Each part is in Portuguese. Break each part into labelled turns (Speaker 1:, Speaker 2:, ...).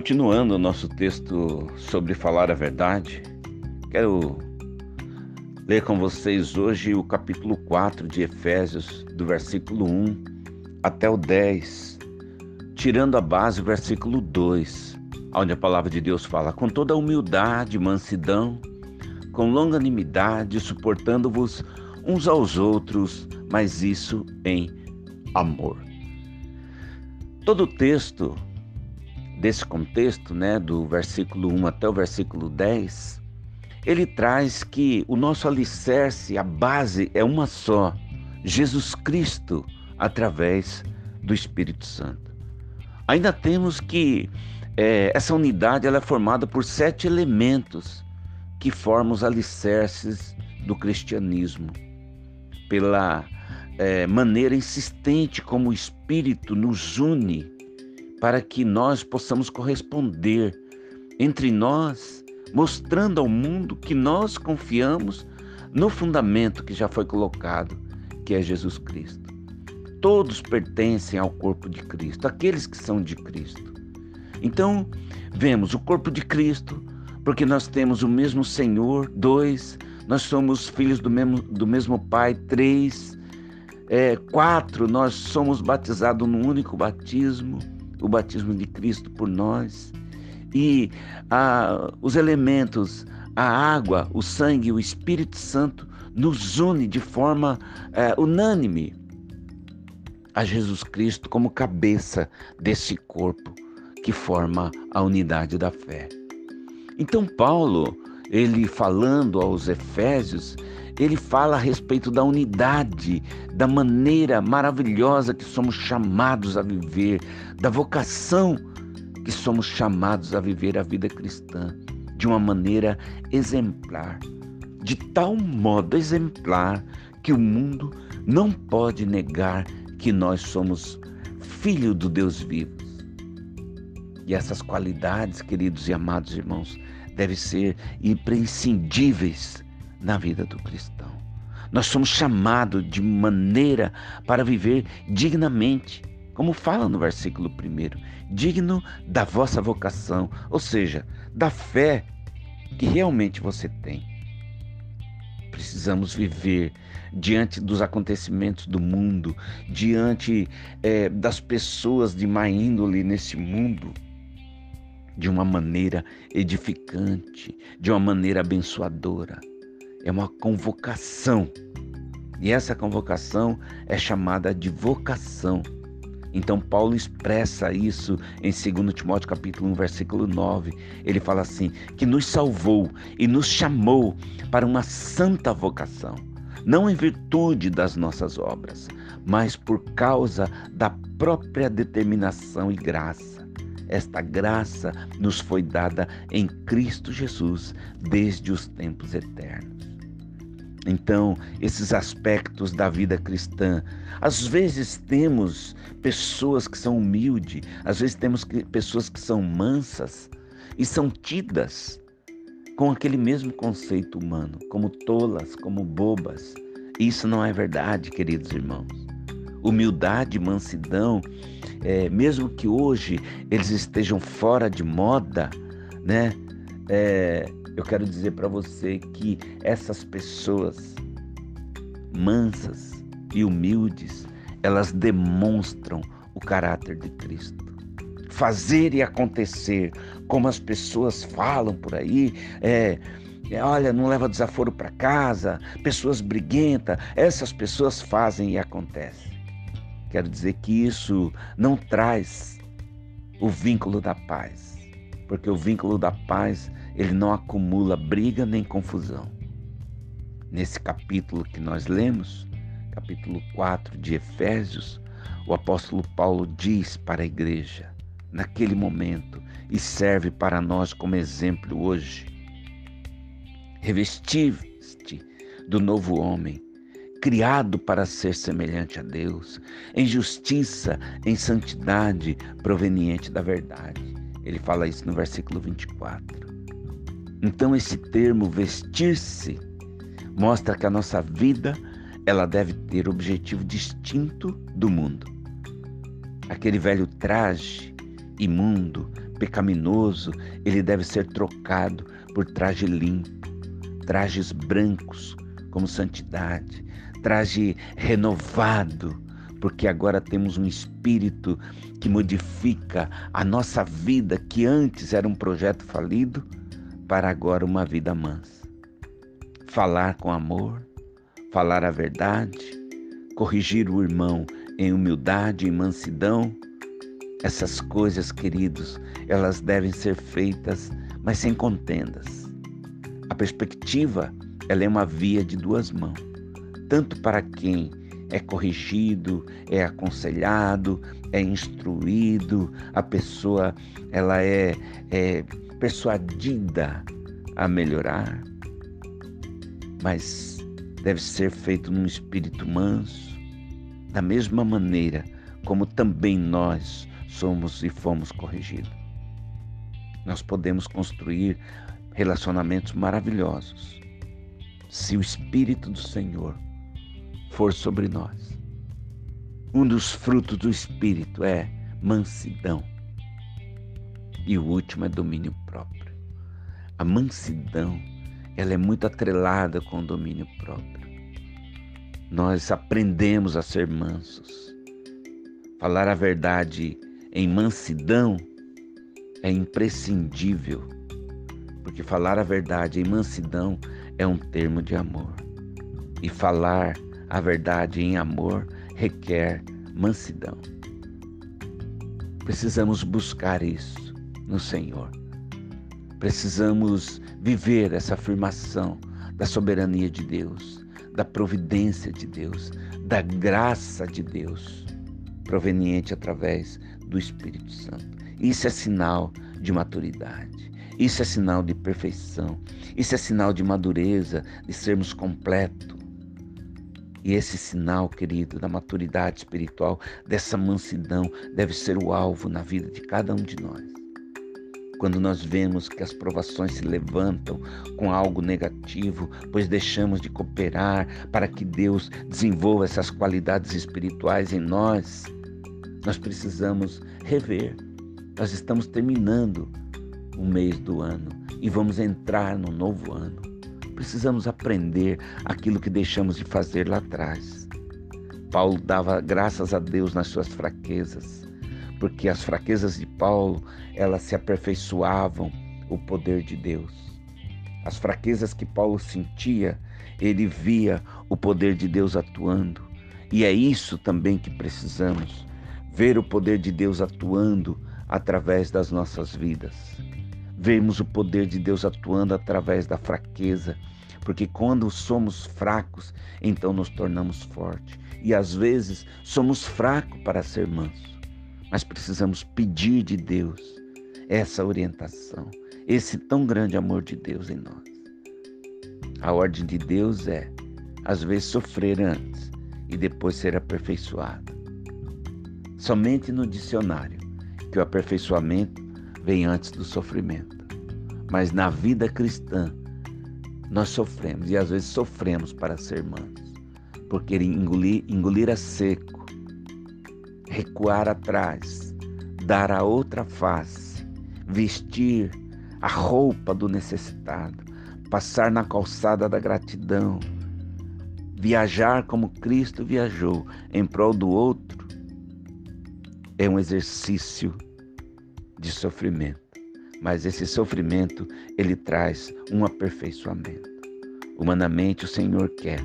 Speaker 1: Continuando o nosso texto sobre falar a verdade, quero ler com vocês hoje o capítulo 4 de Efésios, do versículo 1 até o 10, tirando a base o versículo 2, onde a palavra de Deus fala: com toda humildade, mansidão, com longanimidade, suportando-vos uns aos outros, mas isso em amor. Todo o texto desse contexto, né, do versículo 1 até o versículo 10, ele traz que o nosso alicerce, a base é uma só: Jesus Cristo, através do Espírito Santo. Ainda temos que é, essa unidade ela é formada por sete elementos que formam os alicerces do cristianismo. Pela é, maneira insistente como o Espírito nos une para que nós possamos corresponder entre nós, mostrando ao mundo que nós confiamos no fundamento que já foi colocado, que é Jesus Cristo. Todos pertencem ao corpo de Cristo, aqueles que são de Cristo. Então, vemos o corpo de Cristo, porque nós temos o mesmo Senhor, dois, nós somos filhos do mesmo, do mesmo Pai, três, é, quatro, nós somos batizados num único batismo o batismo de Cristo por nós. E os elementos, a água, o sangue o Espírito Santo nos une de forma é, unânime a Jesus Cristo como cabeça desse corpo que forma a unidade da fé. Então Paulo, ele falando aos Efésios, ele fala a respeito da unidade, da maneira maravilhosa que somos chamados a viver, da vocação que somos chamados a viver a vida cristã de uma maneira exemplar, de tal modo exemplar que o mundo não pode negar que nós somos filho do Deus vivo. E essas qualidades, queridos e amados irmãos, devem ser imprescindíveis na vida do cristão. Nós somos chamados de maneira para viver dignamente, como fala no versículo 1, digno da vossa vocação, ou seja, da fé que realmente você tem. Precisamos viver diante dos acontecimentos do mundo, diante é, das pessoas de má índole nesse mundo, de uma maneira edificante, de uma maneira abençoadora é uma convocação. E essa convocação é chamada de vocação. Então Paulo expressa isso em 2 Timóteo capítulo 1, versículo 9. Ele fala assim: que nos salvou e nos chamou para uma santa vocação, não em virtude das nossas obras, mas por causa da própria determinação e graça. Esta graça nos foi dada em Cristo Jesus desde os tempos eternos. Então, esses aspectos da vida cristã. Às vezes temos pessoas que são humildes, às vezes temos pessoas que são mansas e são tidas com aquele mesmo conceito humano, como tolas, como bobas. Isso não é verdade, queridos irmãos. Humildade, mansidão, é, mesmo que hoje eles estejam fora de moda, né? É, eu quero dizer para você que essas pessoas mansas e humildes, elas demonstram o caráter de Cristo. Fazer e acontecer, como as pessoas falam por aí, é, é olha, não leva desaforo para casa, pessoas briguentas, essas pessoas fazem e acontecem. Quero dizer que isso não traz o vínculo da paz, porque o vínculo da paz ele não acumula briga nem confusão. Nesse capítulo que nós lemos, capítulo 4 de Efésios, o apóstolo Paulo diz para a igreja, naquele momento, e serve para nós como exemplo hoje: revestiste do novo homem, criado para ser semelhante a Deus, em justiça, em santidade proveniente da verdade. Ele fala isso no versículo 24. Então esse termo vestir-se mostra que a nossa vida ela deve ter objetivo distinto do mundo. Aquele velho traje imundo, pecaminoso, ele deve ser trocado por traje limpo, trajes brancos como santidade, traje renovado, porque agora temos um espírito que modifica a nossa vida, que antes era um projeto falido, para agora uma vida mansa. Falar com amor, falar a verdade, corrigir o irmão em humildade e mansidão. Essas coisas, queridos, elas devem ser feitas, mas sem contendas. A perspectiva, ela é uma via de duas mãos, tanto para quem é corrigido, é aconselhado, é instruído, a pessoa ela é, é persuadida a melhorar, mas deve ser feito num espírito manso, da mesma maneira como também nós somos e fomos corrigidos. Nós podemos construir relacionamentos maravilhosos se o Espírito do Senhor for sobre nós. Um dos frutos do Espírito é mansidão. E o último é domínio próprio. A mansidão, ela é muito atrelada com o domínio próprio. Nós aprendemos a ser mansos. Falar a verdade em mansidão é imprescindível, porque falar a verdade em mansidão é um termo de amor. E falar a verdade em amor requer mansidão. Precisamos buscar isso no Senhor. Precisamos viver essa afirmação da soberania de Deus, da providência de Deus, da graça de Deus, proveniente através do Espírito Santo. Isso é sinal de maturidade. Isso é sinal de perfeição. Isso é sinal de madureza, de sermos completos. E esse sinal, querido, da maturidade espiritual, dessa mansidão, deve ser o alvo na vida de cada um de nós. Quando nós vemos que as provações se levantam com algo negativo, pois deixamos de cooperar para que Deus desenvolva essas qualidades espirituais em nós, nós precisamos rever. Nós estamos terminando o mês do ano e vamos entrar no novo ano precisamos aprender aquilo que deixamos de fazer lá atrás. Paulo dava graças a Deus nas suas fraquezas, porque as fraquezas de Paulo, elas se aperfeiçoavam o poder de Deus. As fraquezas que Paulo sentia, ele via o poder de Deus atuando. E é isso também que precisamos, ver o poder de Deus atuando através das nossas vidas. Vemos o poder de Deus atuando através da fraqueza, porque quando somos fracos, então nos tornamos fortes. E às vezes somos fracos para ser mansos, mas precisamos pedir de Deus essa orientação, esse tão grande amor de Deus em nós. A ordem de Deus é, às vezes, sofrer antes e depois ser aperfeiçoado. Somente no dicionário que o aperfeiçoamento vem antes do sofrimento. Mas na vida cristã, nós sofremos e às vezes sofremos para ser mansos, porque engolir, engolir a seco, recuar atrás, dar a outra face, vestir a roupa do necessitado, passar na calçada da gratidão, viajar como Cristo viajou em prol do outro, é um exercício de sofrimento mas esse sofrimento ele traz um aperfeiçoamento. Humanamente, o Senhor quer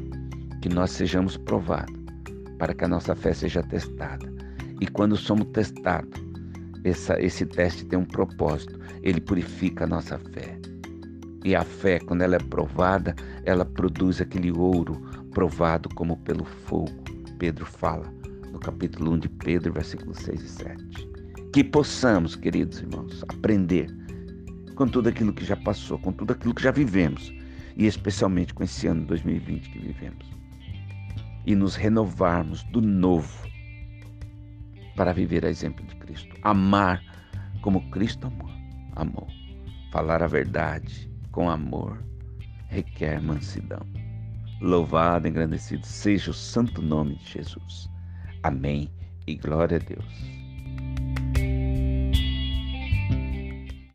Speaker 1: que nós sejamos provados para que a nossa fé seja testada. E quando somos testados, essa, esse teste tem um propósito, ele purifica a nossa fé. E a fé, quando ela é provada, ela produz aquele ouro provado como pelo fogo. Pedro fala no capítulo 1 de Pedro, versículos 6 e 7. Que possamos, queridos irmãos, aprender com tudo aquilo que já passou, com tudo aquilo que já vivemos, e especialmente com esse ano 2020 que vivemos. E nos renovarmos do novo para viver a exemplo de Cristo. Amar como Cristo amou. amou. Falar a verdade com amor requer mansidão. Louvado, engrandecido seja o santo nome de Jesus. Amém e glória a Deus.